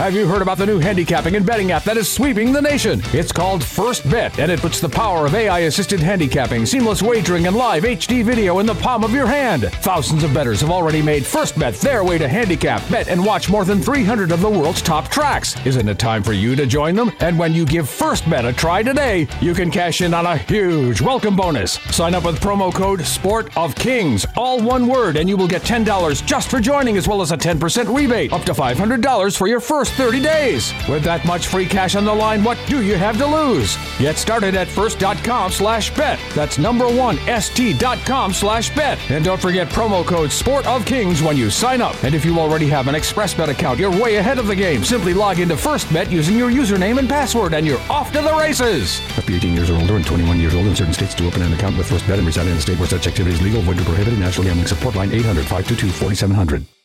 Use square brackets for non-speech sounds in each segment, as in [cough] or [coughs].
Have you heard about the new handicapping and betting app that is sweeping the nation? It's called First Bet, and it puts the power of AI assisted handicapping, seamless wagering, and live HD video in the palm of your hand. Thousands of bettors have already made First Bet their way to handicap, bet, and watch more than 300 of the world's top tracks. Isn't it time for you to join them? And when you give First Bet a try today, you can cash in on a huge welcome bonus. Sign up with promo code Sport of Kings, all one word, and you will get $10 just for joining, as well as a 10% rebate, up to $500 for your first 30 days. With that much free cash on the line, what do you have to lose? Get started at first.com slash bet. That's number one, st.com slash bet. And don't forget promo code Sport of Kings when you sign up. And if you already have an ExpressBet account, you're way ahead of the game. Simply log into FirstBet using your username and password, and you're off to the races. Up to 18 years or older and 21 years old in certain states to open an account with FirstBet and reside in a state where such activity is legal, void, or prohibited. National Gambling Support Line 800 522 4700.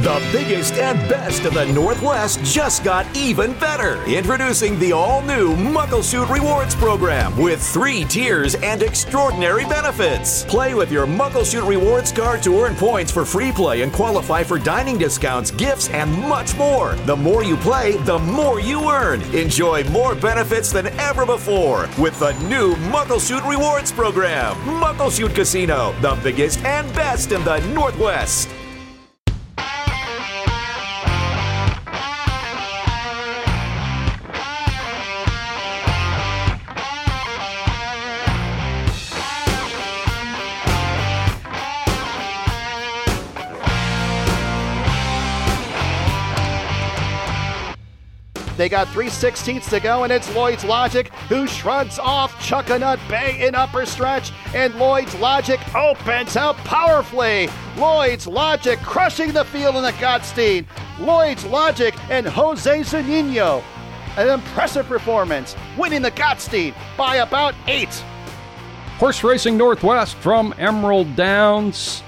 The biggest and best of the Northwest just got even better. Introducing the all new Muckleshoot Rewards program with three tiers and extraordinary benefits. Play with your Muckleshoot Rewards card to earn points for free play and qualify for dining discounts, gifts, and much more. The more you play, the more you earn. Enjoy more benefits than ever before with the new Muckleshoot Rewards program. Muckleshoot Casino, the biggest and best in the Northwest. They got 3 16ths to go, and it's Lloyd's Logic who shrugs off Chuckanut Bay in upper stretch, and Lloyd's Logic opens out powerfully. Lloyd's Logic crushing the field in the Gottstein. Lloyd's Logic and Jose Zunino. An impressive performance, winning the Gottstein by about eight. Horse Racing Northwest from Emerald Downs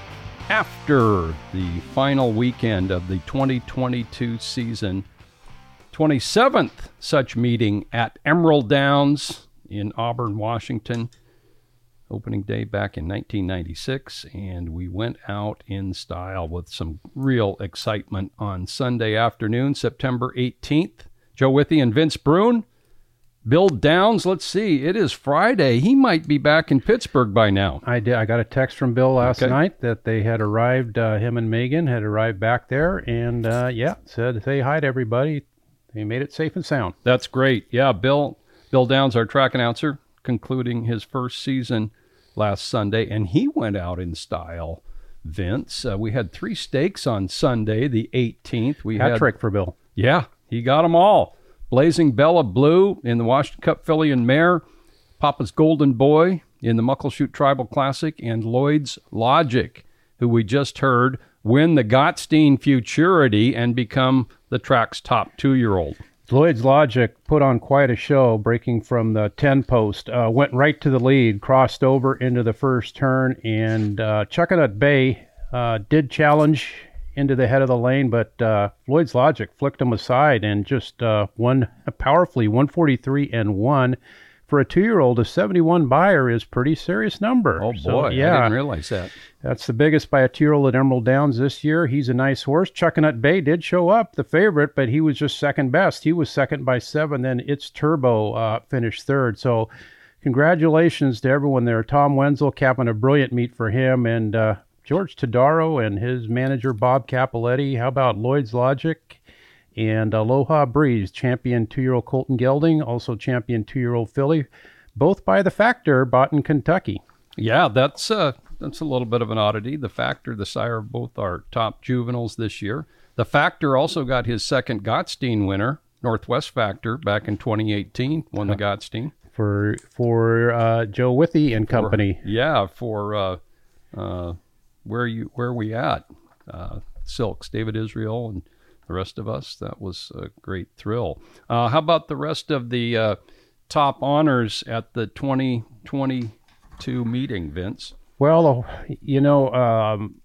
after the final weekend of the 2022 season. 27th such meeting at Emerald Downs in Auburn, Washington. Opening day back in 1996, and we went out in style with some real excitement on Sunday afternoon, September 18th. Joe Withee and Vince Bruun. Bill Downs, let's see, it is Friday. He might be back in Pittsburgh by now. I did. I got a text from Bill last Okay. night that they had arrived. Uh, him and Megan had arrived back there, and uh, yeah, said say hi to everybody. They made it safe and sound. That's great. Yeah, Bill Bill Downs, our track announcer, concluding his first season last Sunday, and he went out in style. Vince, uh, we had three stakes on Sunday, the 18th. We Hat had trick for Bill. Yeah, he got them all. Blazing Bella Blue in the Washington Cup Filly and Mare, Papa's Golden Boy in the Muckleshoot Tribal Classic, and Lloyd's Logic, who we just heard win the Gottstein Futurity and become the track's top two-year-old. Lloyd's Logic put on quite a show, breaking from the 10 post, uh, went right to the lead, crossed over into the first turn, and uh, Chuckanut Bay uh, did challenge into the head of the lane, but uh, Lloyd's Logic flicked him aside and just uh, won powerfully 143 and 1. For a two year old, a 71 buyer is pretty serious number. Oh boy, So, I didn't realize that. that's the biggest by a two-year-old at Emerald Downs this year. He's a nice horse. Chuckanut Bay did show up, the favorite, but he was just second best. He was second by seven. Then It's Turbo uh, finished third. So, congratulations to everyone there. Tom Wenzel capping a brilliant meet for him, and uh, George Tadaro and his manager Bob Capoletti. How about Lloyd's Logic? And Aloha Breeze, champion two-year-old Colton Gelding, also champion two-year-old filly, both by the Factor, bought in Kentucky. Yeah, that's uh, that's a little bit of an oddity. The Factor, the sire of both our top juveniles this year. The Factor also got his second Gottstein winner, Northwest Factor, back in 2018, won the Gottstein. for for uh, Joe Withee and company. Yeah, for uh, uh, where you where we at? Uh, Silks, David Israel, and the rest of us. That was a great thrill. Uh, how about the rest of the uh, top honors at the 2022 meeting, Vince? Well, you know, um,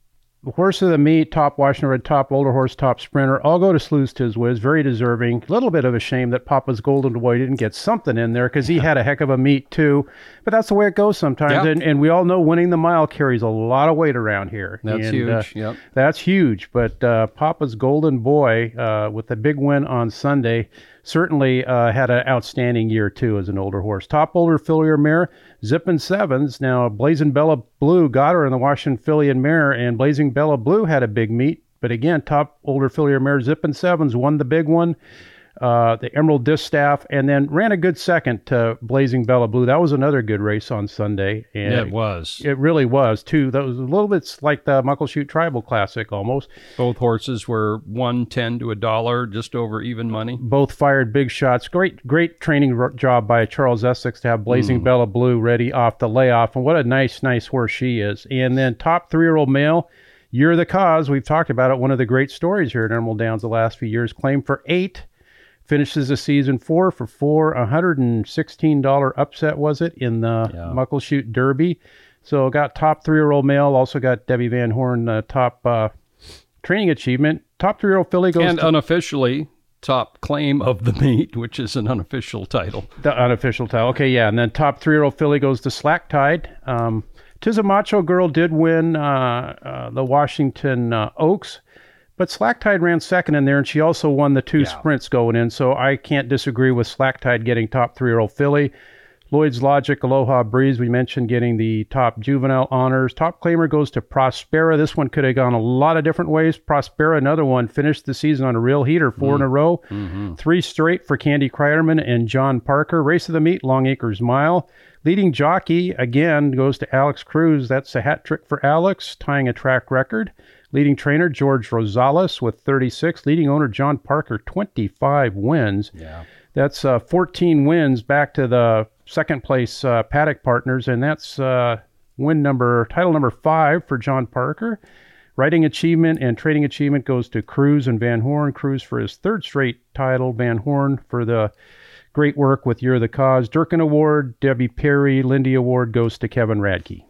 horse of the meet, top Washington Red, top older horse, top sprinter. I'll go to Slews Tiz Wiz. Very deserving. A little bit of a shame that Papa's Golden Boy didn't get something in there because he had a heck of a meet too. But that's the way it goes sometimes. Yeah. And, and we all know winning the mile carries a lot of weight around here. That's And, huge. uh, yep. that's huge. But uh, Papa's Golden Boy, uh, with the big win on Sunday, certainly uh, had an outstanding year too as an older horse. Top older filly or mare, Zippin Sevens. Now Blazing Bella Blue got her in the Washington filly and mare, and Blazing Bella Blue had a big meet. But again, top older filly or mare, Zippin Sevens won the big one. Uh, the Emerald Distaff, and then ran a good second to Blazing Bella Blue. That was another good race on Sunday. And Yeah, it was. it really was too. That was a little bit like the Muckleshoot Tribal Classic almost. Both horses were one ten to a dollar, just over even money. Both fired big shots. Great, great training ro- job by Charles Essex to have Blazing Bella Blue ready off the layoff. And what a nice, nice horse she is. And then top three-year-old male, You're the Cause. We've talked about it. One of the great stories here at Emerald Downs the last few years. Claim for eight. Finishes the season four for four. $116 upset was it in the Yeah. Muckleshoot Derby. So got top three-year-old male. Also got Debbie Van Horn uh, top uh, training achievement. Top three-year-old filly goes And unofficially, top claim of the meet, which is an unofficial title. the unofficial title. Okay, yeah, and then top three-year-old filly goes to Slack Tide. Um, Tis a Macho Girl did win uh, uh, the Washington uh, Oaks, but Slack Tide ran second in there, and she also won the two sprints going in. So I can't disagree with Slack Tide getting top three-year-old filly. Lloyd's Logic, Aloha Breeze, we mentioned getting the top juvenile honors. Top claimer goes to Prospera. This one could have gone a lot of different ways. Prospera, another one, finished the season on a real heater, four in a mm. row. Mm-hmm. Three straight for Candy Kreiderman and John Parker. Race of the meet, Long Acres Mile. Leading jockey, again, goes to Alex Cruz. That's a hat trick for Alex, tying a track record. Leading trainer, George Rosales with 36. Leading owner, John Parker, 25 wins. Yeah. That's uh, 14 wins back to the second place uh, paddock partners, and that's uh, win number title number five for John Parker. Writing achievement and trading achievement goes to Cruz and Van Horn. Cruz for his third straight title. Van Horn for the great work with You're the Cause. Durkin Award, Debbie Perry, Lindy Award goes to Kevin Radke.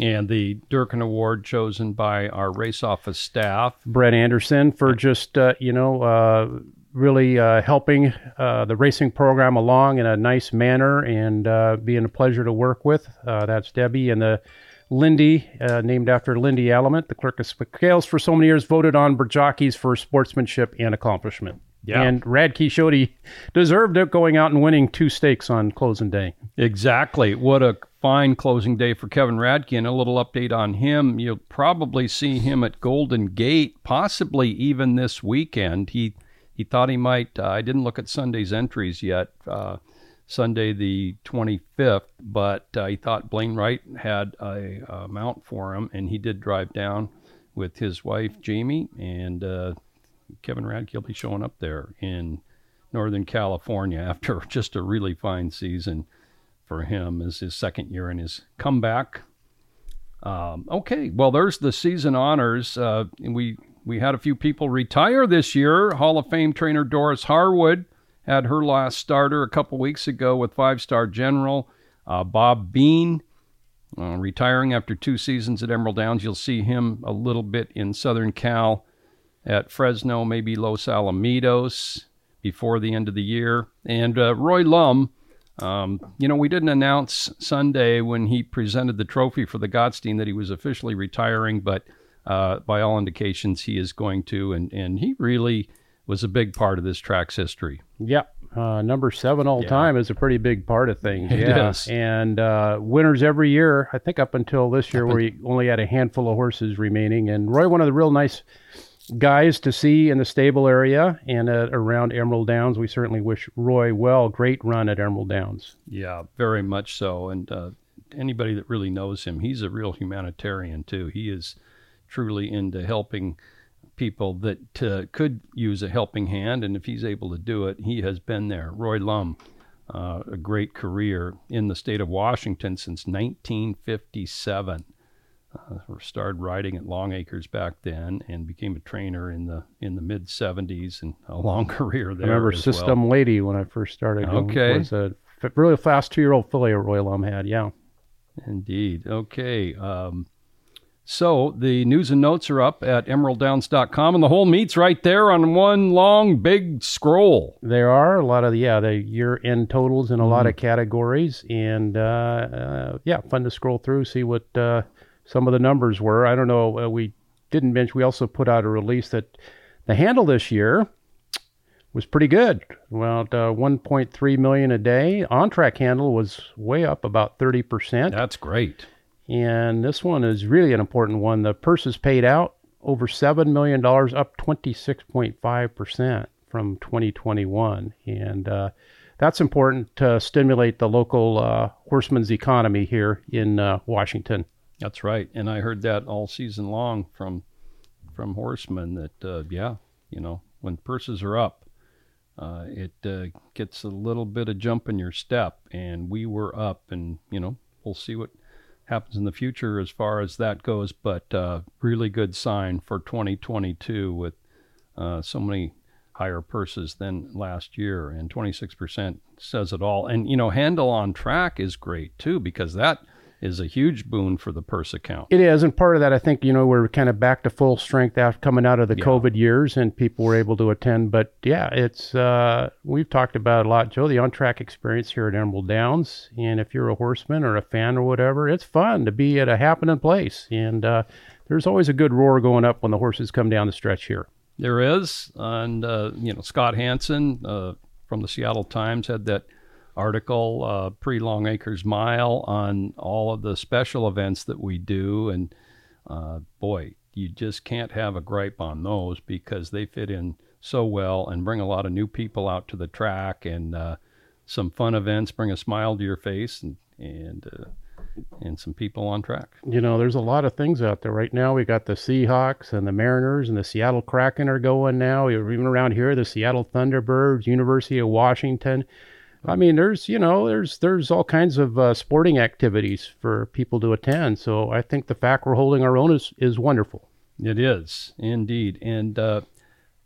And the Durkin Award chosen by our race office staff. Brett Anderson for just uh, you know uh, really uh, helping uh, the racing program along in a nice manner and uh, being a pleasure to work with. Uh, that's Debbie and the Lindy, uh, named after Lindy Element, the clerk of scales for so many years, voted on jockeys for sportsmanship and accomplishment. Yeah. And Radke showed he deserved it going out and winning two stakes on closing day. Exactly. What a fine closing day for Kevin Radke. And a little update on him. You'll probably see him at Golden Gate, possibly even this weekend. He he thought he might. Uh, I didn't look at Sunday's entries yet. Uh, Sunday the 25th, but uh, he thought Blaine Wright had a, uh mount for him, and he did drive down with his wife Jamie, and uh, Kevin Radke will be showing up there in Northern California [laughs] after just a really fine season for him as his second year in his comeback. Um, okay, well, there's the season honors. Uh, we we had a few people retire this year. Hall of Fame trainer Doris Harwood had her last starter a couple weeks ago with five star general uh, Bob Bean. Uh, retiring after two seasons at Emerald Downs, you'll see him a little bit in Southern Cal at Fresno, maybe Los Alamitos before the end of the year. And uh, Roy Lum, um, you know, we didn't announce Sunday when he presented the trophy for the Gottstein that he was officially retiring, but uh, by all indications, he is going to. And, and he really was a big part of this track's history. Yep. Uh, number seven all Yeah. time is a pretty big part of things. It yeah. is. And uh, winners every year, I think up until this year, where he only had a handful of horses remaining. And Roy, one of the real nice guys to see in the stable area and uh, around Emerald Downs. We certainly wish Roy well. Great run at Emerald Downs. Yeah, very much so. And uh, anybody that really knows him, he's a real humanitarian too. He is truly into helping people that uh, could use a helping hand, and if he's able to do it, he has been there. Roy Lum, uh, a great career in the state of Washington since 1957. Uh, started riding at Long Acres back then, and became a trainer in the in the mid 70s, and a [laughs] long career there. I remember as well. System Lady when I first started. Okay. It was a really fast two year old filly Roy Lum had. Yeah. Indeed. Okay. Um, So the news and notes are up at emeralddowns.com, and the whole meet's right there on one long big scroll. There are a lot of yeah the year end totals in a mm lot of categories, and uh, uh, yeah, fun to scroll through, see what uh, some of the numbers were. I don't know. Uh, we didn't mention we also put out a release that the handle this year was pretty good. About uh, 1.3 million a day. On track handle was way up about 30 percent. That's great. And this one is really an important one. The purses paid out over $7 million, up 26.5% from 2021. And uh, that's important to stimulate the local uh, horseman's economy here in uh, Washington. That's right. And I heard that all season long from from horsemen that, uh, yeah, you know, when purses are up, uh, it uh, gets a little bit of jump in your step. And we were up, and, you know, we'll see what – happens in the future as far as that goes, but uh, really good sign for 2022 with uh, so many higher purses than last year, and 26% says it all. And you know, handle on track is great too because that is a huge boon for the purse account. It is, and part of that, I think, you know, we're kind of back to full strength after coming out of the yeah. COVID years, and people were able to attend. But yeah, it's uh, we've talked about a lot, Joe, the on track experience here at Emerald Downs, and if you're a horseman or a fan or whatever, it's fun to be at a happening place, and uh, there's always a good roar going up when the horses come down the stretch here. There is, and uh, you know, Scott Hanson uh, from the Seattle Times had that article uh, pre Long Acres Mile on all of the special events that we do. And uh, boy, you just can't have a gripe on those because they fit in so well and bring a lot of new people out to the track and uh, some fun events, bring a smile to your face and, and, uh, and some people on track. You know, there's a lot of things out there right now. We got the Seahawks and the Mariners and the Seattle Kraken are going now. Even around here, the Seattle Thunderbirds, University of Washington. I mean, there's you know, there's there's all kinds of uh, sporting activities for people to attend. So I think the fact we're holding our own is is wonderful. It is indeed, and uh,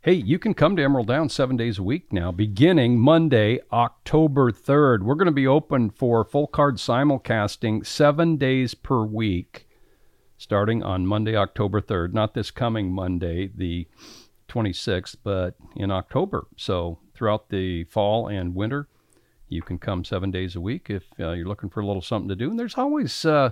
hey, you can come to Emerald Downs seven days a week now, beginning Monday, October third. We're going to be open for full card simulcasting seven days per week, starting on Monday, October third. Not this coming Monday, the 26th, but in October. So throughout the fall and winter you can come seven days a week if uh, you're looking for a little something to do. And there's always, uh,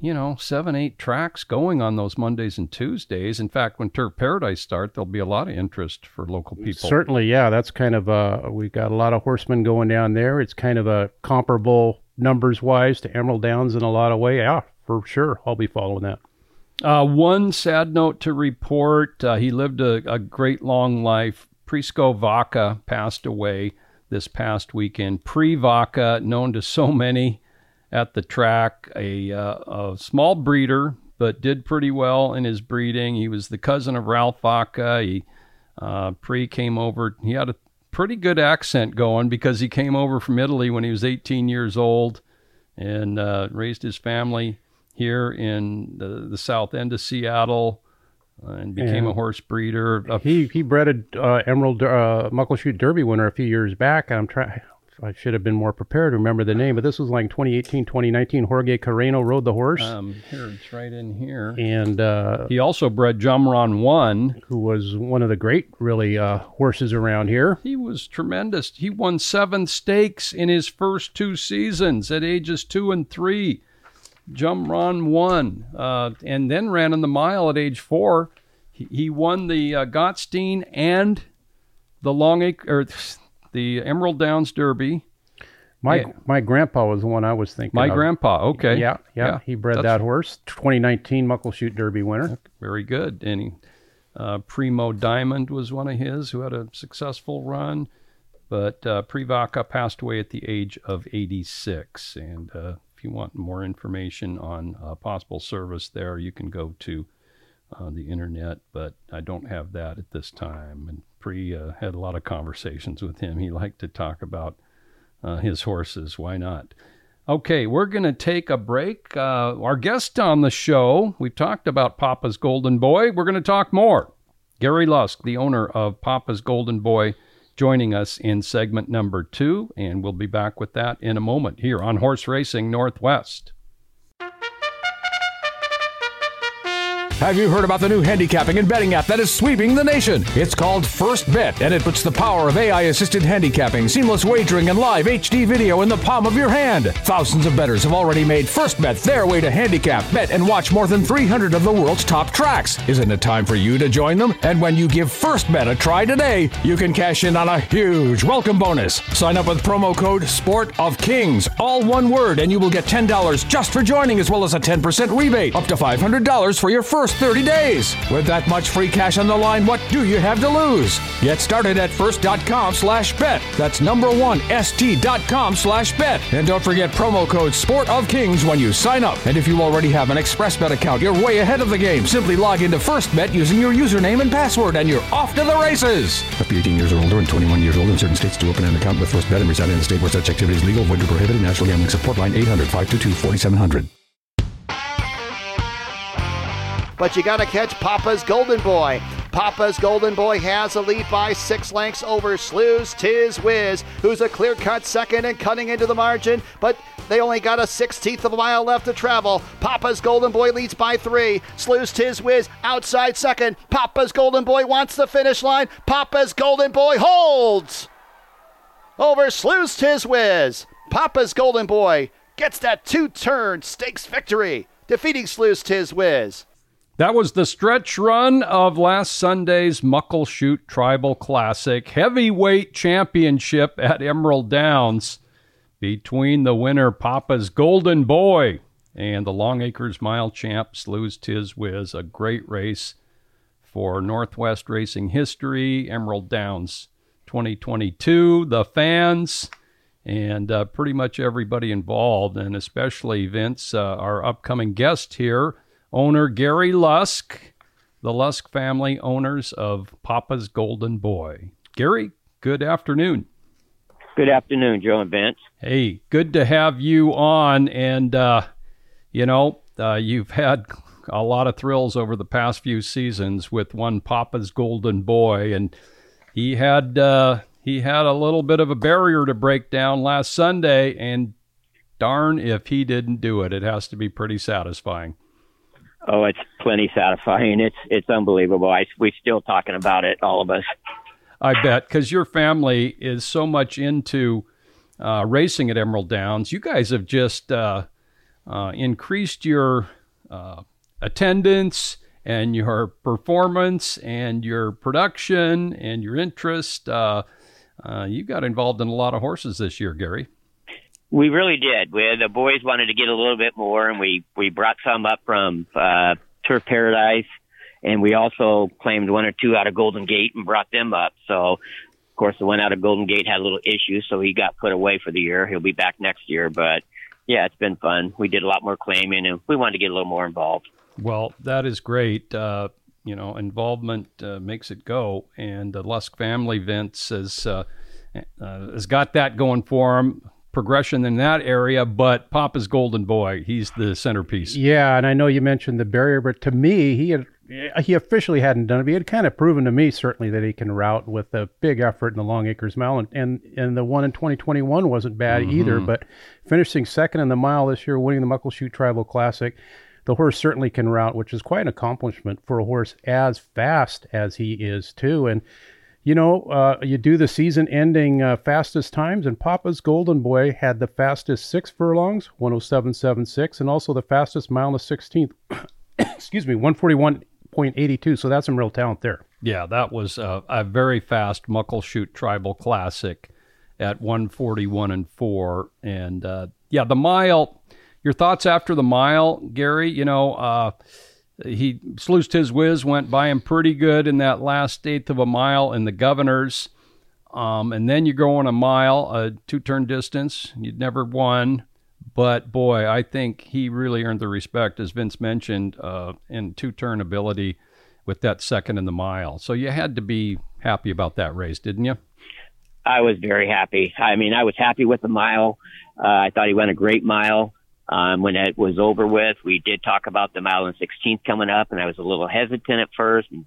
you know, seven, eight tracks going on those Mondays and Tuesdays. In fact, when Turf Paradise start, there'll be a lot of interest for local people. Certainly, yeah. That's kind of uh, we've got a lot of horsemen going down there. It's kind of a comparable numbers wise to Emerald Downs in a lot of way. Yeah, for sure. I'll be following that. Uh, one sad note to report: uh, he lived a, a great long life. Prisco Vaca passed away this past weekend. Pre Vaca, known to so many at the track, a, uh, a small breeder, but did pretty well in his breeding. He was the cousin of Ralph Vaca. He uh, Pre came over. He had a pretty good accent going because he came over from Italy when he was 18 years old and uh, raised his family here in the, the south end of Seattle and became and a horse breeder. he he bred a uh, Emerald uh, Muckleshoot Derby winner a few years back. I'm trying. I should have been more prepared to remember the name, but this was like 2018, 2019. Jorge Carreno rode the horse. Um, here it's right in here. And uh, he also bred Jumron One, who was one of the great, really, uh, horses around here. He was tremendous. He won seven stakes in his first two seasons at ages two and three. Jumron won, uh, and then ran in the mile at age four. He, he won the uh, Gottstein and the Long or [laughs] the Emerald Downs Derby. My yeah. my grandpa was the one I was thinking. My of. grandpa, okay, yeah, yeah, yeah. he bred that horse. 2019 Muckleshoot Derby winner. Very good. And he, uh, Primo Diamond was one of his who had a successful run, but uh, Privaca passed away at the age of 86, and uh, if you want more information on uh, possible service there, you can go to uh, the internet, but I don't have that at this time. And Pre uh, had a lot of conversations with him. He liked to talk about uh, his horses. Why not? Okay, we're going to take a break. Uh, our guest on the show, we've talked about Papa's Golden Boy. We're going to talk more. Gary Lusk, the owner of Papa's Golden Boy joining us in segment number two, and we'll be back with that in a moment here on Horse Racing Northwest. Have you heard about the new handicapping and betting app that is sweeping the nation? It's called First Bet, and it puts the power of AI assisted handicapping, seamless wagering, and live HD video in the palm of your hand. Thousands of bettors have already made First Bet their way to handicap, bet, and watch more than 300 of the world's top tracks. Isn't it time for you to join them? And when you give First Bet a try today, you can cash in on a huge welcome bonus. Sign up with promo code Sport of Kings, all one word, and you will get $10 just for joining, as well as a 10% rebate, up to $500 for your first 30 days. With that much free cash on the line, what do you have to lose? Get started at first.com slash bet. That's number one, st.com slash bet. And don't forget promo code Sport of Kings when you sign up. And if you already have an ExpressBet account, you're way ahead of the game. Simply log into FirstBet using your username and password, and you're off to the races. Up to 18 years or older and 21 years old in certain states to open an account with FirstBet and reside in a state where such activity is legal, void, or prohibited. National Gambling Support Line 800 522 4700. But you got to catch Papa's Golden Boy. Papa's Golden Boy has a lead by six lengths over Slews Tiz Wiz, who's a clear cut second and cutting into the margin, but they only got a sixteenth of a mile left to travel. Papa's Golden Boy leads by three. Slews Tiz Wiz outside second. Papa's Golden Boy wants the finish line. Papa's Golden Boy holds over Slews Tiz Wiz. Papa's Golden Boy gets that two turn stakes victory, defeating Slews Tiz Wiz. That was the stretch run of last Sunday's Muckleshoot Tribal Classic Heavyweight Championship at Emerald Downs between the winner Papa's Golden Boy and the Long Acres Mile champ Slews Tiz Wiz. A great race for Northwest racing history, Emerald Downs 2022. The fans and uh, pretty much everybody involved, and especially Vince, uh, our upcoming guest here owner Gary Lusk, the Lusk family owners of Papa's Golden Boy. Gary, good afternoon. Good afternoon, Joe and Vince. Hey, good to have you on. And, uh, you know, uh, you've had a lot of thrills over the past few seasons with one Papa's Golden Boy. And he had. Uh, he had a little bit of a barrier to break down last Sunday, and darn if he didn't do it. It has to be pretty satisfying. Oh, it's plenty satisfying. It's it's unbelievable. I we still talking about it, all of us. I bet because your family is so much into uh, racing at Emerald Downs. You guys have just uh, uh, increased your uh, attendance and your performance and your production and your interest. Uh, uh, you got involved in a lot of horses this year, Gary. We really did. We, the boys wanted to get a little bit more, and we we brought some up from uh, Turf Paradise, and we also claimed one or two out of Golden Gate and brought them up. So, of course, the one out of Golden Gate had a little issue, so he got put away for the year. He'll be back next year, but yeah, it's been fun. We did a lot more claiming, and we wanted to get a little more involved. Well, that is great. Uh, you know, involvement uh, makes it go, and the Lusk family, Vince, has uh, uh has got that going for him progression in that area, but Papa's Golden Boy, he's the centerpiece. Yeah, and I know you mentioned the barrier, but to me, he had he officially hadn't done it. But he had kind of proven to me certainly that he can route with a big effort in the Long Acres Mile, and and, and the one in 2021 wasn't bad mm-hmm. either. But finishing second in the mile this year, winning the Muckleshoot Tribal Classic. The horse certainly can route, which is quite an accomplishment for a horse as fast as he is too. And you know, uh, you do the season ending uh, fastest times, and Papa's Golden Boy had the fastest six furlongs, 107.76, and also the fastest mile in the 16th, [coughs] excuse me, 141.82. So that's some real talent there. Yeah, that was a, a very fast Muckleshoot Tribal Classic at 141 and 4. And uh, yeah, the mile, your thoughts after the mile, Gary? You know, uh, he Slews Tiz Wiz, went by him pretty good in that last eighth of a mile in the Governors. Um, and then you go on a mile, a two turn distance. You'd never won. But boy, I think he really earned the respect, as Vince mentioned, uh, in two turn ability with that second in the mile. So you had to be happy about that race, didn't you? I was very happy. I mean, I was happy with the mile. Uh, I thought he went a great mile. Um, when it was over with, we did talk about the mile and 16th coming up, and I was a little hesitant at first. And,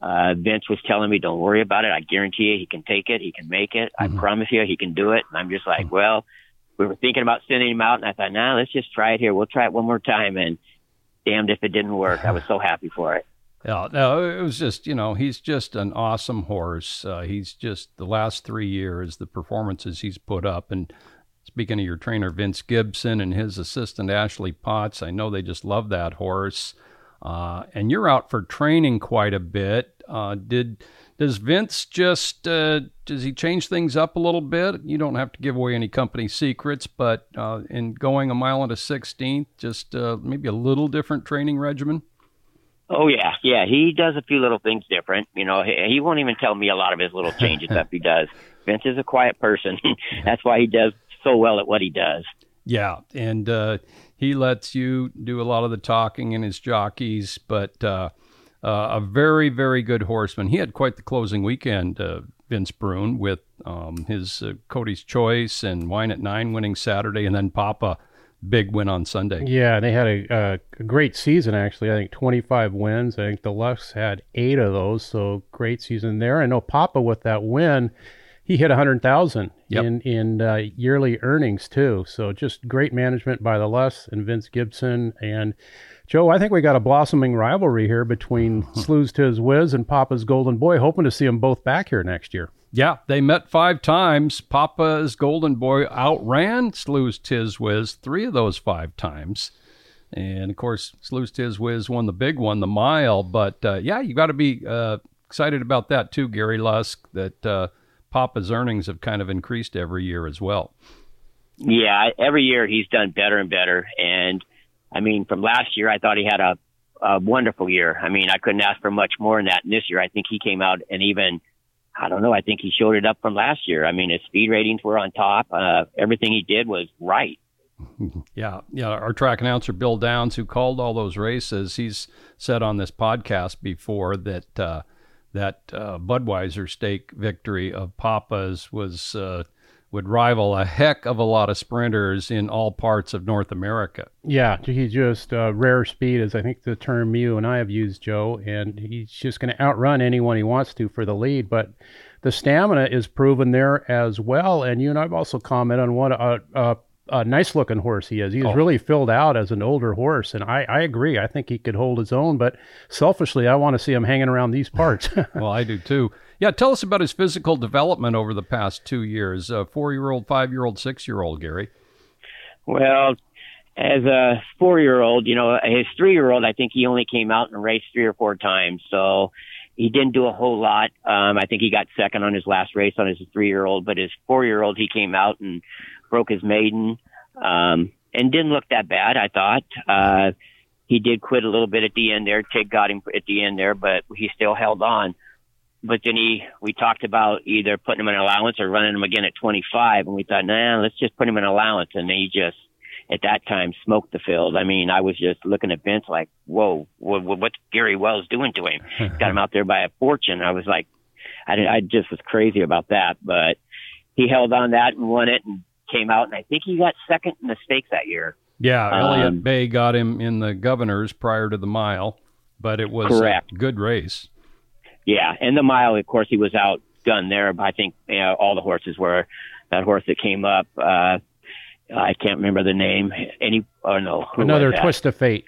uh, Vince was telling me, "Don't worry about it. I guarantee you, he can take it. He can make it. Mm-hmm. I promise you, he can do it." And I'm just like, mm-hmm. "Well." We were thinking about sending him out, and I thought, "Nah, let's just try it here. We'll try it one more time." And damned if it didn't work. I was so happy for it. Yeah, no, it was just you know he's just an awesome horse. Uh, he's just the last three years the performances he's put up. And speaking of your trainer Vince Gibson and his assistant Ashley Potts, I know they just love that horse. Uh, and you're out for training quite a bit. Uh, did does Vince just uh, does he change things up a little bit? You don't have to give away any company secrets, but uh, in going a mile and a sixteenth, just uh, maybe a little different training regimen. Oh yeah, yeah. He does a few little things different. You know, he, he won't even tell me a lot of his little changes that he does. [laughs] Vince is a quiet person. [laughs] That's why he does so well at what he does. Yeah, and uh, he lets you do a lot of the talking and his jockeys, but uh, uh, a very, very good horseman. He had quite the closing weekend, uh, Vince Bruun, with um, his uh, Cody's Choice and Wine at Nine winning Saturday, and then Papa big win on Sunday. Yeah, they had a, a, great season actually. I think 25 wins. I think the Lusks had eight of those, so great season there. I know Papa with that win, he hit 100,000 yep. in in uh, yearly earnings too. So just great management by the Lusks and Vince Gibson and. Joe, I think we got a blossoming rivalry here between [laughs] Slews Tiz Wiz and Papa's Golden Boy. Hoping to see them both back here next year. Yeah, they met five times. Papa's Golden Boy outran Slews Tiz Wiz three of those five times. And of course, Slews Tiz Wiz won the big one, the mile. But uh, yeah, you got to be uh, excited about that too, Gary Lusk, that uh, Papa's earnings have kind of increased every year as well. Yeah, every year he's done better and better. And I mean, from last year, I thought he had a, a wonderful year. I mean, I couldn't ask for much more than that. And this year, I think he came out and even – I don't know. I think he showed it up from last year. I mean, his speed ratings were on top. Uh, everything he did was right. [laughs] Yeah, yeah. Our track announcer Bill Downs, who called all those races, he's said on this podcast before that uh, that uh, Budweiser stake victory of Papa's was uh, would rival a heck of a lot of sprinters in all parts of North America. Yeah, he's just uh, rare speed, is I think the term you and I have used, Joe, and he's just going to outrun anyone he wants to for the lead. But the stamina is proven there as well. And you and I've also commented on what a, a, a nice looking horse he is. He's oh. really filled out as an older horse, and I, I agree. I think he could hold his own, but selfishly, I want to see him hanging around these parts. [laughs] well, I do too. Yeah, tell us about his physical development over the past two years. Uh, four year old, five year old, six year old, Gary. Well, as a four year old, you know, his three year old, I think he only came out and raced three or four times. So he didn't do a whole lot. Um, I think he got second on his last race on his three year old, but his four year old, he came out and broke his maiden, um, and didn't look that bad, I thought. Uh, he did quit a little bit at the end there. Tig got him at the end there, but he still held on but then he, we talked about either putting him in allowance or running him again at 25. And we thought, nah, let's just put him in allowance. And he just, at that time, smoked the field. I mean, I was just looking at Vince like, whoa, what, what's Gary Wells doing to him? [laughs] Got him out there by a fortune. I was like, I, I just was crazy about that. But he held on that and won it and came out. And I think he got second in the stakes that year. Yeah, Elliott um, Bay got him in the governors prior to the mile, but it was correct. a good race. Yeah, and the mile, of course, he was outgunned there. But I think you know, all the horses were that horse that came up. Uh, I can't remember the name. Any? Oh no, Another Twist Afate.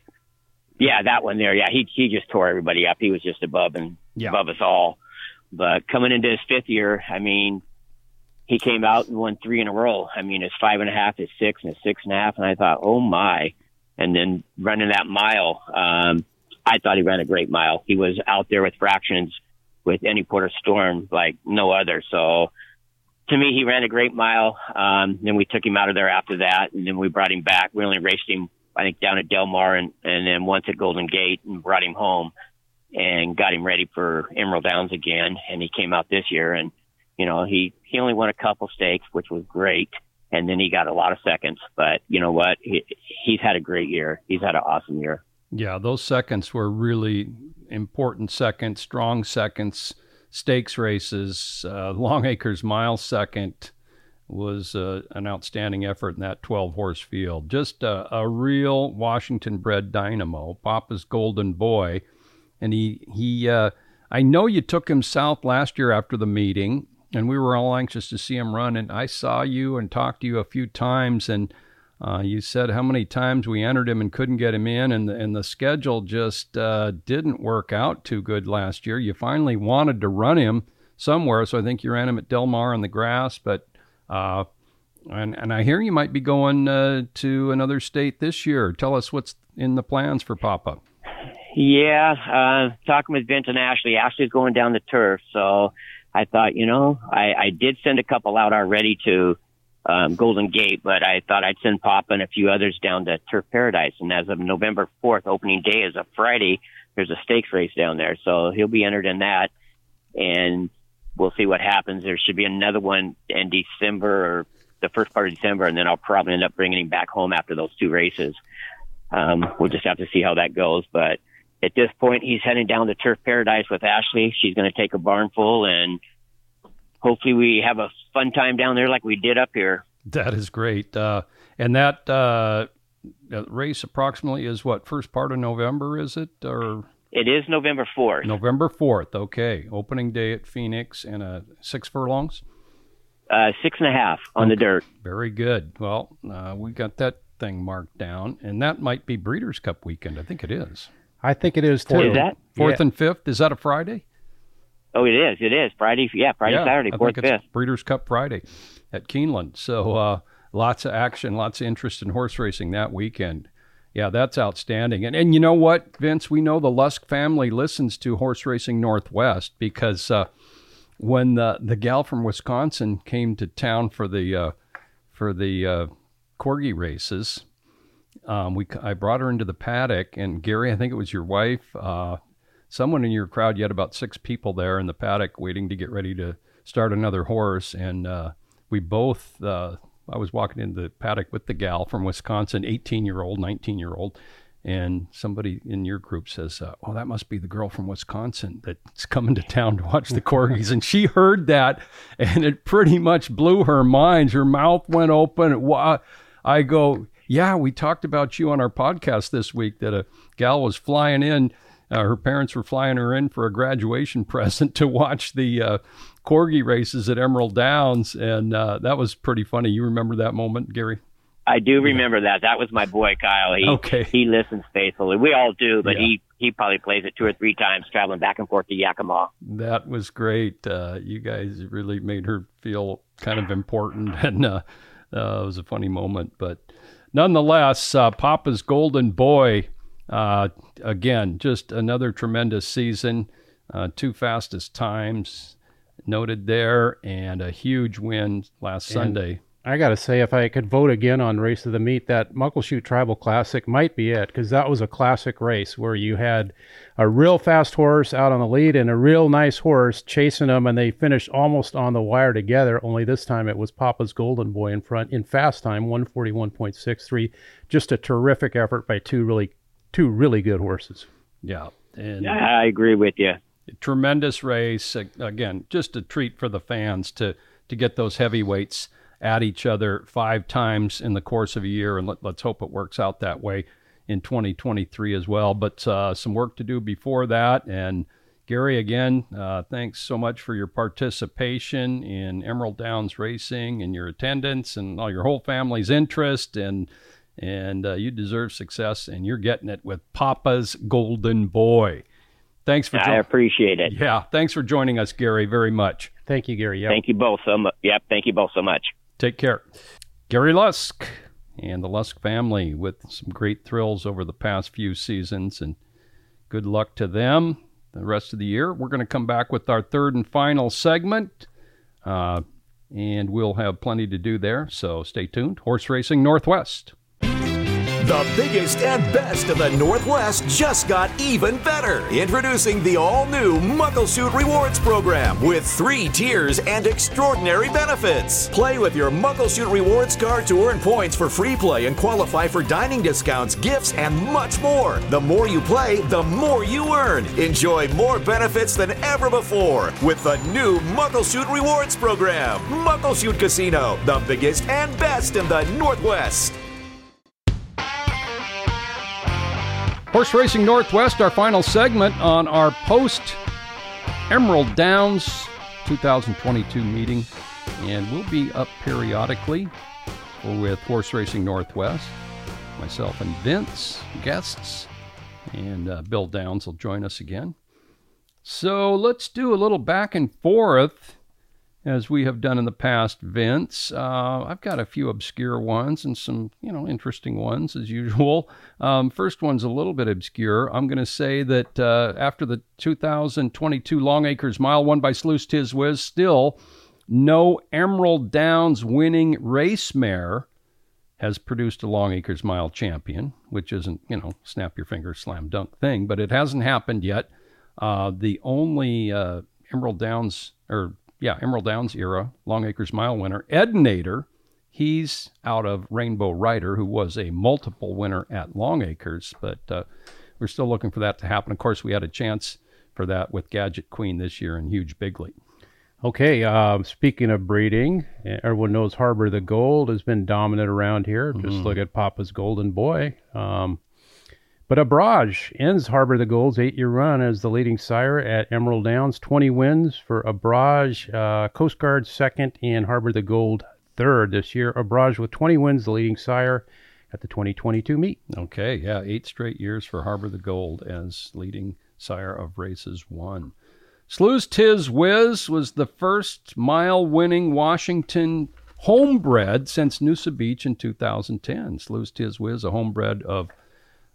Yeah, that one there. Yeah, he he just tore everybody up. He was just above and yeah. above us all. But coming into his fifth year, I mean, he came out and won three in a row. I mean, his five and a half, his six, and his six and a half, and I thought, oh my! And then running that mile, um, I thought he ran a great mile. He was out there with fractions with any quarter Storm like no other. So to me, he ran a great mile. Um, then we took him out of there after that, and then we brought him back. We only raced him, I think, down at Del Mar, and and then once at Golden Gate, and brought him home, and got him ready for Emerald Downs again. And he came out this year, and you know he he only won a couple stakes, which was great. And then he got a lot of seconds, but you know what? He, he's had a great year. He's had an awesome year. Yeah, those seconds were really important seconds, strong seconds, stakes races. Uh, [laughs] Longacres mile second was uh, an outstanding effort in that 12 horse field. Just a, a real Washington bred dynamo, Papa's golden boy. And he, he uh, I know you took him south last year after the meeting, and we were all anxious to see him run. And I saw you and talked to you a few times, and Uh, you said how many times we entered him and couldn't get him in, and the, and the schedule just uh, didn't work out too good last year. You finally wanted to run him somewhere, so I think you ran him at Del Mar on the grass. But uh, and and I hear you might be going uh, to another state this year. Tell us what's in the plans for Papa. Yeah, uh, talking with Vince and Ashley. Ashley's going down the turf, so I thought, you know, I, I did send a couple out already to um, Golden Gate, but I thought I'd send Pop and a few others down to Turf Paradise. And as of November 4th, opening day is a Friday, there's a stakes race down there. So he'll be entered in that. And we'll see what happens. There should be another one in December or the first part of December, and then I'll probably end up bringing him back home after those two races. Um, we'll just have to see how that goes. But at this point, he's heading down to Turf Paradise with Ashley. She's going to take a barn full and hopefully we have a fun time down there like we did up here. That is great. Uh, and that uh, race approximately is what first part of November is it or? It is November fourth. November fourth. Okay, opening day at Phoenix and a six furlongs. Uh, six and a half on okay. the dirt. Very good. Well, uh, we got that thing marked down, and that might be Breeders' Cup weekend. I think it is. I think it is too. Is that fourth yeah. and fifth? Is that a Friday? Oh, it is. It is Friday. Yeah, Friday, yeah, Saturday, fourth, fifth. Breeders' Cup Friday at Keeneland. So uh, lots of action, lots of interest in horse racing that weekend. Yeah, that's outstanding. And and you know what, Vince? We know the Lusk family listens to Horse Racing Northwest because uh, when the the gal from Wisconsin came to town for the uh, for the uh, corgi races, um, we I brought her into the paddock, and Gary, I think it was your wife, uh, someone in your crowd, you had about six people there in the paddock waiting to get ready to start another horse. And uh, we both, uh, I was walking in the paddock with the gal from Wisconsin, 18 year old, 19 year old. And somebody in your group says, uh, "Oh, that must be the girl from Wisconsin that's coming to town to watch the corgis." and she heard that, and it pretty much blew her mind. Her mouth went open. I go, "Yeah, we talked about you on our podcast this week that a gal was flying in uh, her parents were flying her in for a graduation [laughs] present to watch the uh, corgi races at Emerald Downs, and uh, that was pretty funny. You remember that moment, Gary? I do remember that. That was my boy Kyle. He okay. he listens faithfully. We all do, but yeah. he he probably plays it two or three times traveling back and forth to Yakima. That was great. Uh, you guys really made her feel kind of important, [laughs] and uh, uh, it was a funny moment. But nonetheless, uh, Papa's golden boy uh, again, just another tremendous season. Uh, two fastest times noted there, and a huge win last and Sunday. I got to say, if I could vote again on Race of the Meet, that Muckleshoot Tribal Classic might be it because that was a classic race where you had a real fast horse out on the lead and a real nice horse chasing them, and they finished almost on the wire together. Only this time it was Papa's Golden Boy in front in fast time, 141.63. Just a terrific effort by two really two really good horses. Yeah, and I agree with you. Tremendous race again, just a treat for the fans to to get those heavyweights at each other five times in the course of a year, and let, us hope it works out that way in 2023 as well. But uh, some work to do before that, and Gary, again, uh, thanks so much for your participation in Emerald Downs Racing and your attendance and all your whole family's interest and and uh, you deserve success, and you're getting it with Papa's Golden Boy. Thanks for. Jo- I appreciate it. Yeah, thanks for joining us, Gary. Very much. Thank you, Gary. Yep. Thank you both so much. Yep. Thank you both so much. Take care, Gary Lusk and the Lusk family with some great thrills over the past few seasons, and good luck to them the rest of the year. We're going to come back with our third and final segment. Uh, and we'll have plenty to do there, so stay tuned. Horse Racing Northwest. The biggest and best of the Northwest just got even better. Introducing the all new Muckleshoot Rewards program with three tiers and extraordinary benefits. Play with your Muckleshoot Rewards card to earn points for free play and qualify for dining discounts, gifts, and much more. The more you play, the more you earn. Enjoy more benefits than ever before with the new Muckleshoot Rewards program. Muckleshoot Casino, the biggest and best in the Northwest. Horse Racing Northwest, our final segment on our post Emerald Downs 2022 meeting. And we'll be up periodically with Horse Racing Northwest, myself and Vince, guests, and uh, Bill Downs will join us again. So let's do a little back and forth as we have done in the past, Vince. Uh, I've got a few obscure ones and some, you know, interesting ones as usual. Um, first one's a little bit obscure. I'm going to say that uh, after the 2022 Long Acres Mile won by Slews Tiz Wiz, still no Emerald Downs winning race mare has produced a Long Acres Mile champion, which isn't, you know, snap your fingers, slam dunk thing, but it hasn't happened yet. Uh, the only uh, Emerald Downs or yeah, Emerald Downs era, Long Acres Mile winner, Ed Nader. He's out of Rainbow Rider, who was a multiple winner at Long Acres, but uh, we're still looking for that to happen. Of course, we had a chance for that with Gadget Queen this year in Huge Bigly. Okay, uh, speaking of breeding, everyone knows Harbor the Gold has been dominant around here. Just mm-hmm. look at Papa's Golden Boy. Um, but Abrage ends Harbor the Gold's eight year run as the leading sire at Emerald Downs. 20 wins for Abrage, uh, Coast Guard second, and Harbor the Gold third this year. Abrage with 20 wins, the leading sire at the 2022 meet. Okay, yeah, eight straight years for Harbor the Gold as leading sire of races one. Slews Tiz Wiz was the first mile winning Washington homebred since Noosa Beach in 2010. Slews Tiz Wiz, a homebred of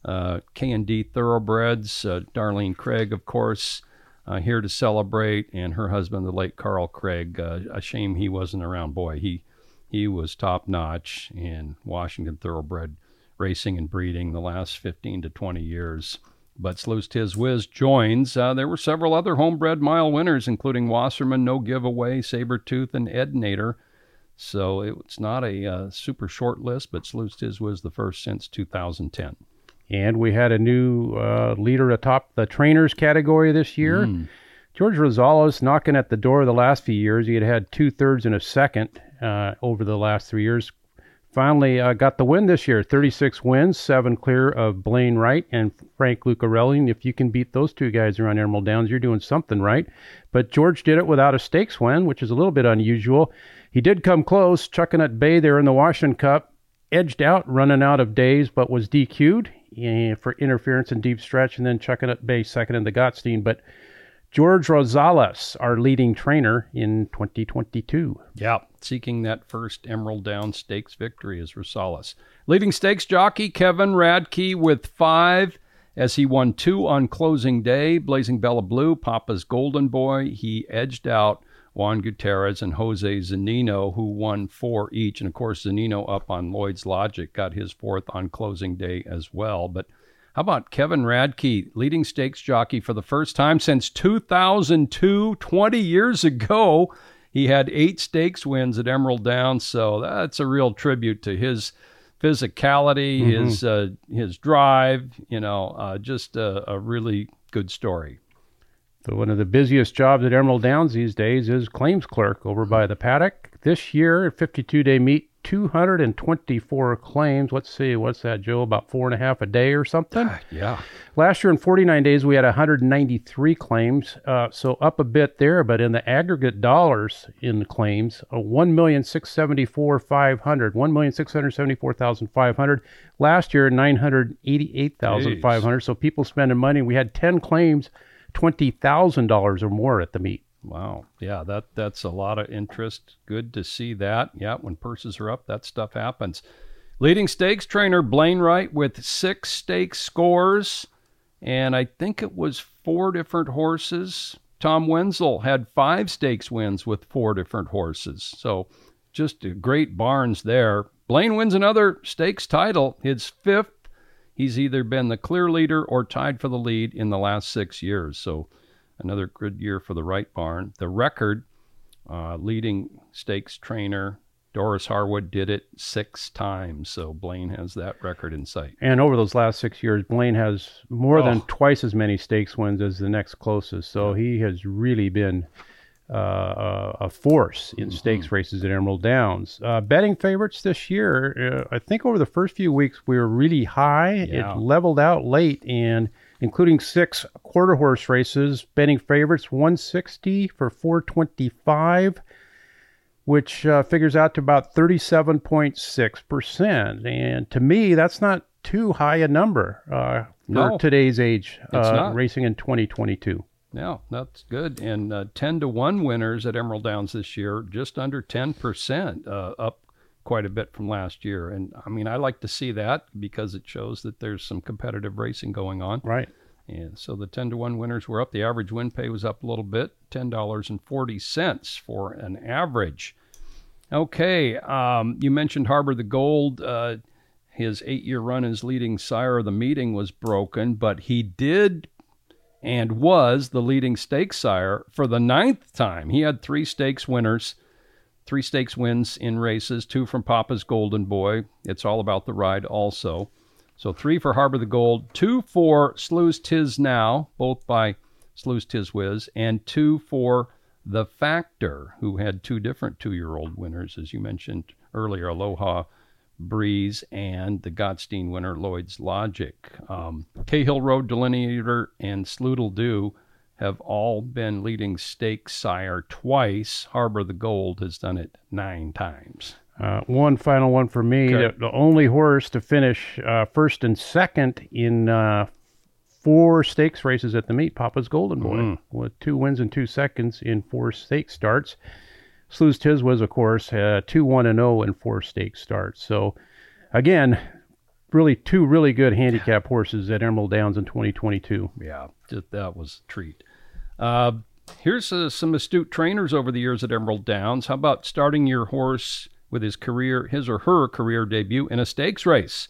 K&D Thoroughbreds. Uh, Darlene Craig, of course, uh, here to celebrate, and her husband, the late Carl Craig. Uh, a shame he wasn't around. Boy, he he was top notch in Washington Thoroughbred racing and breeding the last 15 to 20 years. But Slews Tiz Wiz joins. Uh, there were several other homebred mile winners, including Wasserman, No Giveaway, Sabertooth, and Ed Nader. So it's not a uh, super short list, but Slews Tiz Wiz the first since 2010. And we had a new uh, leader atop the trainers category this year. Mm. George Rosales knocking at the door the last few years. He had had two thirds and a second uh, over the last three years. Finally uh, got the win this year 36 wins, seven clear of Blaine Wright and Frank Lucarelli. And if you can beat those two guys around Emerald Downs, you're doing something right. But George did it without a stakes win, which is a little bit unusual. He did come close, Chuckanut Bay there in the Washington Cup, edged out, running out of days, but was DQ'd for interference and deep stretch, and then Chuckanut Bay second in the Gottstein. But George Rosales, our leading trainer in 2022. Yeah, seeking that first Emerald Down Stakes victory is Rosales. Leading stakes jockey Kevin Radke with five as he won two on closing day. Blazing Bella Blue, Papa's Golden Boy. He edged out Juan Gutierrez and Jose Zunino, who won four each. And of course, Zunino up on Lloyd's Logic got his fourth on closing day as well. But how about Kevin Radke, leading stakes jockey for the first time since 2002, 20 years ago? He had eight stakes wins at Emerald Downs, so that's a real tribute to his physicality, mm-hmm. his uh, his drive. You know, uh, just a, a really good story. So one of the busiest jobs at Emerald Downs these days is claims clerk over by the paddock. This year, 52 day meet, 224 claims. Let's see, what's that, Joe? About four and a half a day or something? Ah, yeah. Last year in 49 days, we had 193 claims, uh, so up a bit there. But in the aggregate dollars in the claims, uh, 1,674,500, 1,674,500. Last year, 988,500. So people spending money. We had 10 claims twenty thousand dollars or more at the meet. Wow. Yeah, that that's a lot of interest. Good to see that. Yeah, when purses are up, that stuff happens. Leading stakes trainer Blaine Wright with six stakes scores, and I think it was four different horses. Tom Wenzel had five stakes wins with four different horses. So just great barns there. Blaine wins another stakes title, his fifth He's either been the clear leader or tied for the lead in the last six years. So another good year for the Wright barn. The record, uh, leading stakes trainer Doris Harwood did it six times, so Blaine has that record in sight. And over those last six years, Blaine has more oh. than twice as many stakes wins as the next closest. So he has really been uh, a force in mm-hmm. stakes races at Emerald Downs. Uh, betting favorites this year, uh, I think over the first few weeks we were really high. Yeah. It leveled out late, and including six quarter horse races, betting favorites 160 for 425. which uh, figures out to about 37.6%. And to me, that's not too high a number uh, for No. today's age It's uh, not. racing in 2022. Yeah, that's good. And uh, 10 to 1 winners at Emerald Downs this year, just under 10%, uh, up quite a bit from last year. And I mean, I like to see that because it shows that there's some competitive racing going on. Right. And so the 10 to 1 winners were up. The average win pay was up a little bit, $10.40 for an average. Okay, um, you mentioned Harbor the Gold. Uh, his eight year run as leading sire of the meeting was broken, but he did and was the leading stakes sire for the ninth time. He had three stakes winners, three stakes wins in races, two from Papa's Golden Boy. It's all about the ride, also. So three for Harbor the Gold, two for Slews Tis Now, both by Slews Tiz Wiz, and two for The Factor, who had two different two year old winners, as you mentioned earlier Aloha Breeze and the Gottstein winner, Lloyd's Logic. Um, Cahill Road Delineator and Slewdledo have all been leading stake sire twice. Harbor the Gold has done it nine times. Uh, one final one for me. Okay. The, the only horse to finish uh, first and second in uh, four stakes races at the meet, Papa's Golden Boy, Mm. with two wins and two seconds in four stakes starts. Slews Tiz Wiz, of course, uh, 2 1 and 0 in four stakes starts. So, again, really two really good handicap horses at Emerald Downs in 2022. Yeah, that was a treat. Uh, here's uh, some astute trainers over the years at Emerald Downs. How about starting your horse with his career, his or her career debut in a stakes race?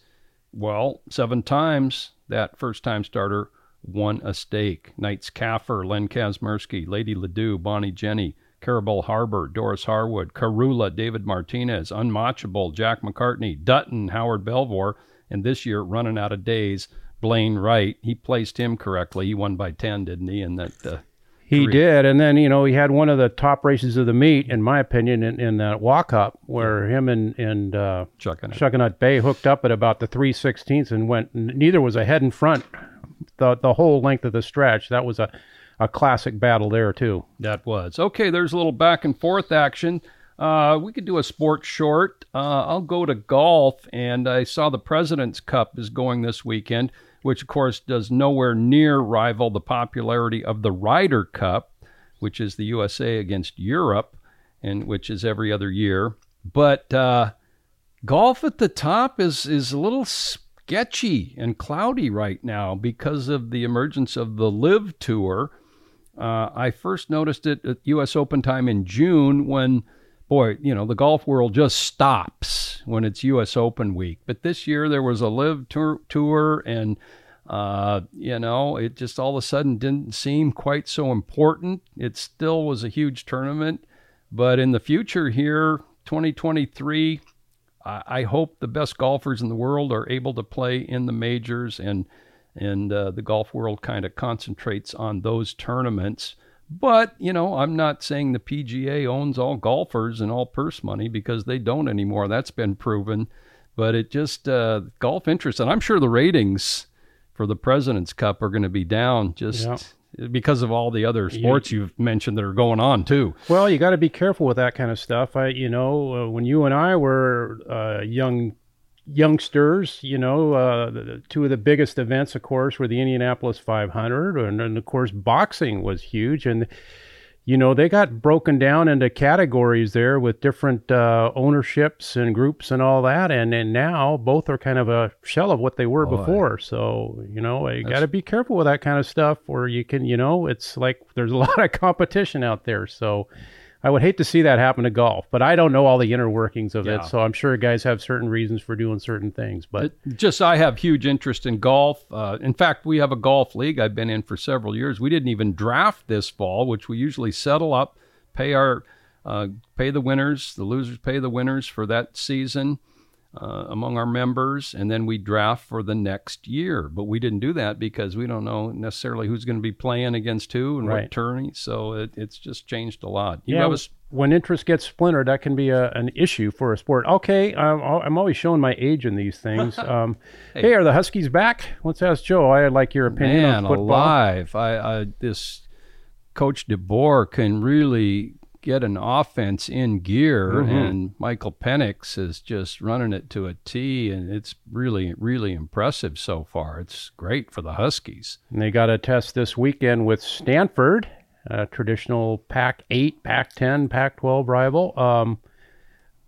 Well, seven times that first time starter won a stake. Knights Kaffer, Len Kazmersky, Lady Ledoux, Bonnie Jenny, Carabel Harbor, Doris Harwood, Karula, David Martinez, Unmatchable, Jack McCartney, Dutton, Howard Belvoir, and this year running out of days, Blaine Wright. He placed him correctly. He won by 10, didn't he? And that uh, He did, and then you know he had one of the top races of the meet, in my opinion, in, in that walk up where him and and uh, chucking it. Chuckanut Bay hooked up at about the three sixteenths and went. Neither was ahead and front the the whole length of the stretch. That was a a classic battle there too. That was. Okay, there's a little back and forth action. Uh, we could do a sports short. Uh, I'll go to golf, and I saw the President's Cup is going this weekend, which of course does nowhere near rival the popularity of the Ryder Cup, which is the USA against Europe, and which is every other year. But uh, golf at the top is is a little sketchy and cloudy right now because of the emergence of the LIV Tour. Uh, I first noticed it at U.S. Open time in June when, boy, you know, the golf world just stops when it's U.S. Open week. But this year there was a LIV tour, tour and, uh, you know, it just all of a sudden didn't seem quite so important. It still was a huge tournament. But in the future here, 2023, I, I hope the best golfers in the world are able to play in the majors and and uh, the golf world kind of concentrates on those tournaments. But you know, I'm not saying the PGA owns all golfers and all purse money because they don't anymore. That's been proven. But it just uh, golf interest, and I'm sure the ratings for the President's Cup are going to be down just because of all the other sports you've mentioned that are going on too. Well, you got to be careful with that kind of stuff. I, you know, uh, when you and I were uh, young youngsters, you know, uh, the, the- two of the biggest events, of course, were the Indianapolis 500, and, and of course, boxing was huge, and you know they got broken down into categories there with different uh, ownerships and groups and all that, and and now both are kind of a shell of what they were Boy. before. So you know, you got to be careful with that kind of stuff, or you can, you know, it's like there's a [laughs] lot of competition out there. So. I would hate to see that happen to golf, but I don't know all the inner workings of Yeah. it. So I'm sure guys have certain reasons for doing certain things. But It- just I have huge interest in golf. Uh, in fact, we have a golf league I've been in for several years. We didn't even draft this fall, which we usually settle up, pay our uh, pay the winners, the losers pay the winners for that season uh, among our members, and then we draft for the next year. But we didn't do that because we don't know necessarily who's going to be playing against who and what Right. tourney. So it, it's just changed a lot. You yeah, a when interest gets splintered, that can be a, an issue for a sport. Okay, I'm, I'm always showing my age in these things. [laughs] Um, hey. are the Huskies back? Let's ask Joe. I like your opinion Man on football. alive! I, I this Coach DeBoer can really get an offense in gear, Mhm. and Michael Penix is just running it to a T, and it's really, really impressive so far. It's great for the Huskies. And they got a test this weekend with Stanford, a traditional Pac 8, Pac 10, Pac 12 rival. Um,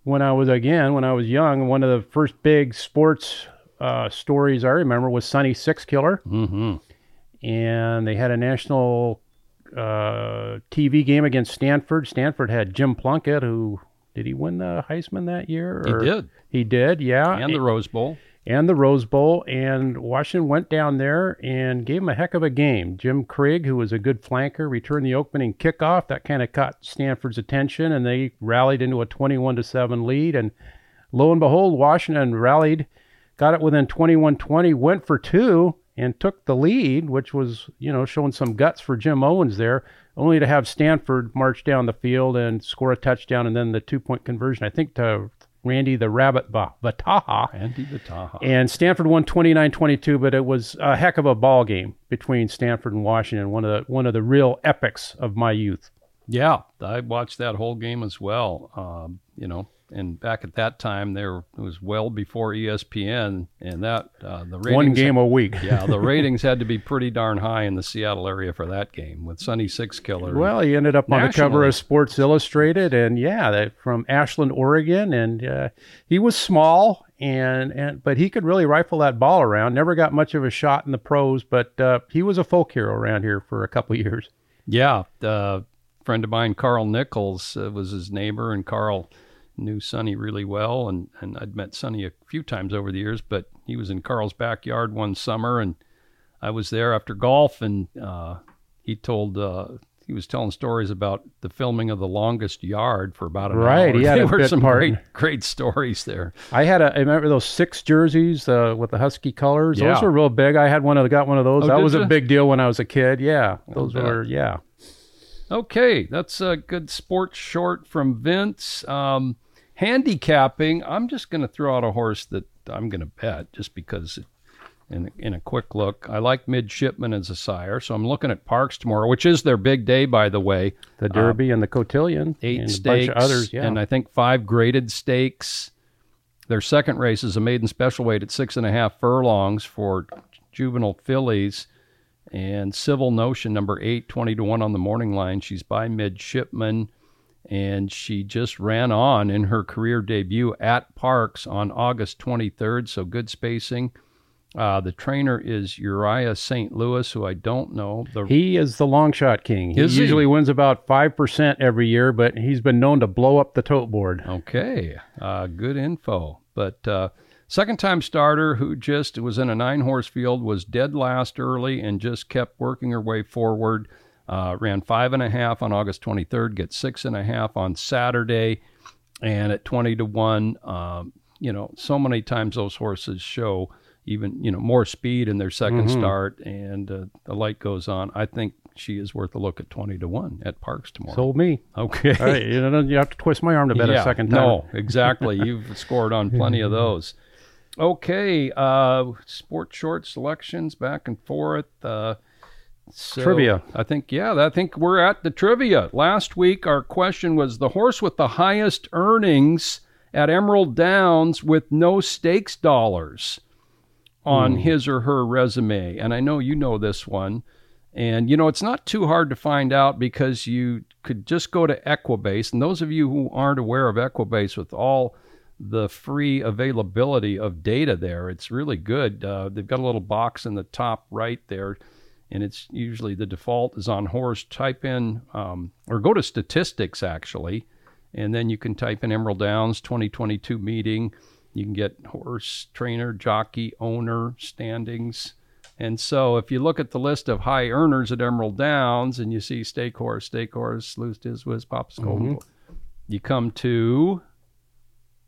when I was, again, when I was young, one of the first big sports uh, stories I remember was Sonny Sixkiller. Mm-hmm. And they had a national uh, TV game against Stanford. Stanford had Jim Plunkett, who did he win the Heisman that year? He did, He did, yeah. and the Rose Bowl. and the Rose Bowl. And Washington went down there and gave him a heck of a game. Jim Craig, who was a good flanker, returned the opening kickoff. That kind of caught Stanford's attention, and they rallied into a 21 to 7 lead. And lo and behold, Washington rallied, got it within 21 20, went for two, and took the lead, which was, you know, showing some guts for Jim Owens there, only to have Stanford march down the field and score a touchdown and then the two point conversion, I think, to Randy the Rabbit Ba- Vataha. Andy Vataha. And Stanford won 29-22, but it was a heck of a ball game between Stanford and Washington, one of the one of the real epics of my youth. Yeah, I watched that whole game as well. Um, you know, and back at that time, there it was well before ESPN, and that uh, the ratings One game a week. [laughs] yeah, the [laughs] ratings had to be pretty darn high in the Seattle area for that game with Sonny Sixkiller. Well, he ended up on the cover of Sports Illustrated, and yeah, that from Ashland, Oregon, and uh, he was small, and and but he could really rifle that ball around. Never got much of a shot in the pros, but uh, he was a folk hero around here for a couple of [laughs] years. yeah, a friend of mine, Carl Nichols, uh, was his neighbor, and Carl knew Sonny really well, and and I'd met Sonny a few times over the years, but he was in Carl's backyard one summer, and I was there after golf, and uh, he told. Uh, he was telling stories about the filming of the longest yard for about an Right, hour. There a were some part great, great stories there. I had a. I remember those six jerseys uh, with the Husky colors. Yeah. Those were real big. I had one of got one of those. Oh, that was ya? a big deal when I was a kid. Yeah, those were yeah. Okay, that's a good sports short from Vince. Um, handicapping, I'm just going to throw out a horse that I'm going to bet just because in, in a quick look, I like Midshipman as a sire. So I'm looking at Parx tomorrow, which is their big day, by the way. The Derby and the Cotillion, Eight and stakes, a bunch of others. Yeah, and I think five graded stakes. Their second race is a maiden special weight at six and a half furlongs for juvenile fillies. And Civil Notion, number eight, 20 to 1 on the morning line. She's by midshipman. And she just ran on in her career debut at Parx on August 23rd. So good spacing. Uh, the trainer is Uriah St. Lewis, who I don't know. The he is the long shot king. He Is he? usually wins about five percent every year, but he's been known to blow up the tote board. Okay, uh, good info. But uh, second time starter who just was in a nine horse field was dead last early and just kept working her way forward. Uh, ran five and a half on August 23rd, gets six and a half on Saturday, and at 20 to one, um, you know, so many times those horses show even you know more speed in their 2nd start, and uh, the light goes on. I think she is worth a look at 20 to one at Parx tomorrow. Sold me. okay, All right, you know, you have to twist my arm to bet a second time. no, exactly. [laughs] You've scored on plenty of those. Okay, uh, sports short selections back and forth. Uh, so Trivia. I think yeah, I think we're at the trivia. Last week our question was the horse with the highest earnings at Emerald Downs with no stakes dollars on his or her resume. And I know you know this one. And you know, it's not too hard to find out because you could just go to Equibase. And those of you who aren't aware of Equibase with all the free availability of data there, it's really good. Uh, they've got a little box in the top right there, and it's usually the default is on horse. Type in um, or go to statistics actually, and then you can type in Emerald Downs 2022 meeting. You can get horse trainer, jockey, owner, standings. And so if you look at the list of high earners at Emerald Downs and you see stake horse, stake horse, Slews Tiz Wiz, pops golden, you come to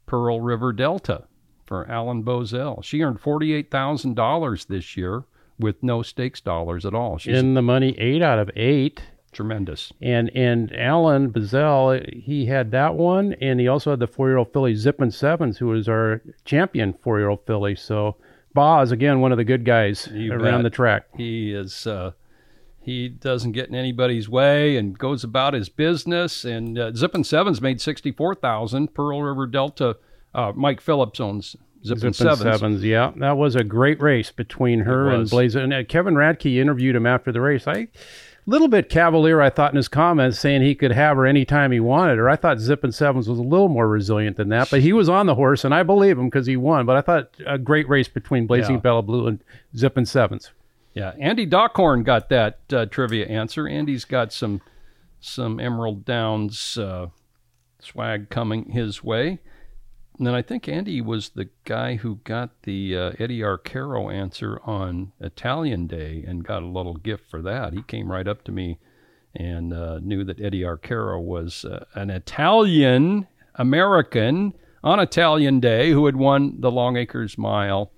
Pearl River Delta for Alan Bozell. She earned forty-eight thousand dollars this year with no stakes dollars at all. She's In the money, eight out of eight. tremendous. And and Alan Bazell, he had that one, and he also had the four-year-old filly Zippin Sevens, who was our champion four-year-old filly. So Boz again, one of the good guys You around bet. the track. He is uh, he doesn't get in anybody's way and goes about his business. And uh, Zippin Sevens made sixty four thousand. Pearl River Delta, uh, Mike Phillips owns Zippin, Zippin Sevens. Sevens, yeah, that was a great race between her and. Blaze. And uh, Kevin Radke interviewed him after the race. I, little bit cavalier, I thought in his comments, saying he could have her anytime he wanted her. I thought Zippin Sevens was a little more resilient than that, but he was on the horse, and I believe him because he won. But I thought a great race between Blazing Yeah. Bella Blue and Zippin Sevens. Yeah, Andy Dockhorn got that uh, trivia answer. Andy's got some some Emerald Downs uh, swag coming his way. And then I think Andy was the guy who got the uh, Eddie Arcaro answer on Italian Day and got a little gift for that. He came right up to me and uh, knew that Eddie Arcaro was uh, an Italian American on Italian Day who had won the Long Acres Mile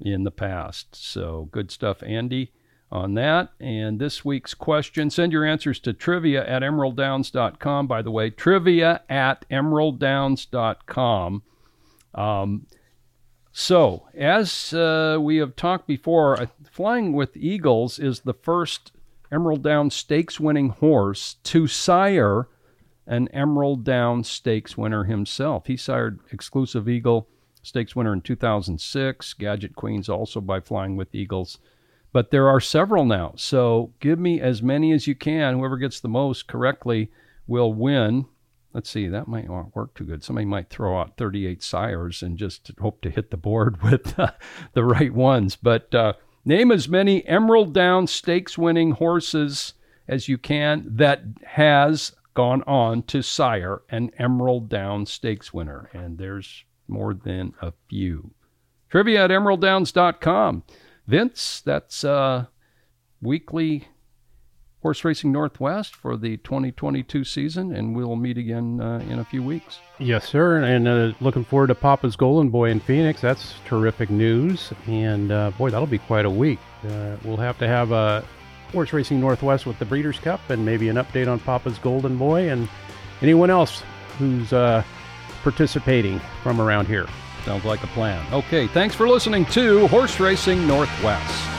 in the past. So good stuff, Andy, on that. And this week's question send your answers to trivia at emeralddowns.com. By the way, trivia at emeralddowns.com. Um, so, as uh, we have talked before, uh, Flying with Eagles is the first Emerald Downs Stakes winning horse to sire an Emerald Downs Stakes winner himself. He sired Exclusive Eagle Stakes winner in 2006, Gadget Queens also by Flying with Eagles. But there are several now. So give me as many as you can. Whoever gets the most correctly will win. Let's see, that might not work too good. Somebody might throw out 38 sires and just hope to hit the board [laughs] with uh, the right ones. But uh, name as many Emerald Down Stakes winning horses as you can that has gone on to sire an Emerald Down Stakes winner. And there's more than a few. Trivia at emeralddowns.com. Vince, that's uh, weekly Horse Racing Northwest for the 2022 season, and we'll meet again uh, in a few weeks. Yes, sir. And uh, looking forward to Papa's Golden Boy in Phoenix. That's terrific news. And uh, boy, that'll be quite a week. Uh, we'll have to have a Horse Racing Northwest with the Breeders' Cup and maybe an update on Papa's Golden Boy and anyone else who's uh, participating from around here. Sounds like a plan. Okay, thanks for listening to Horse Racing Northwest.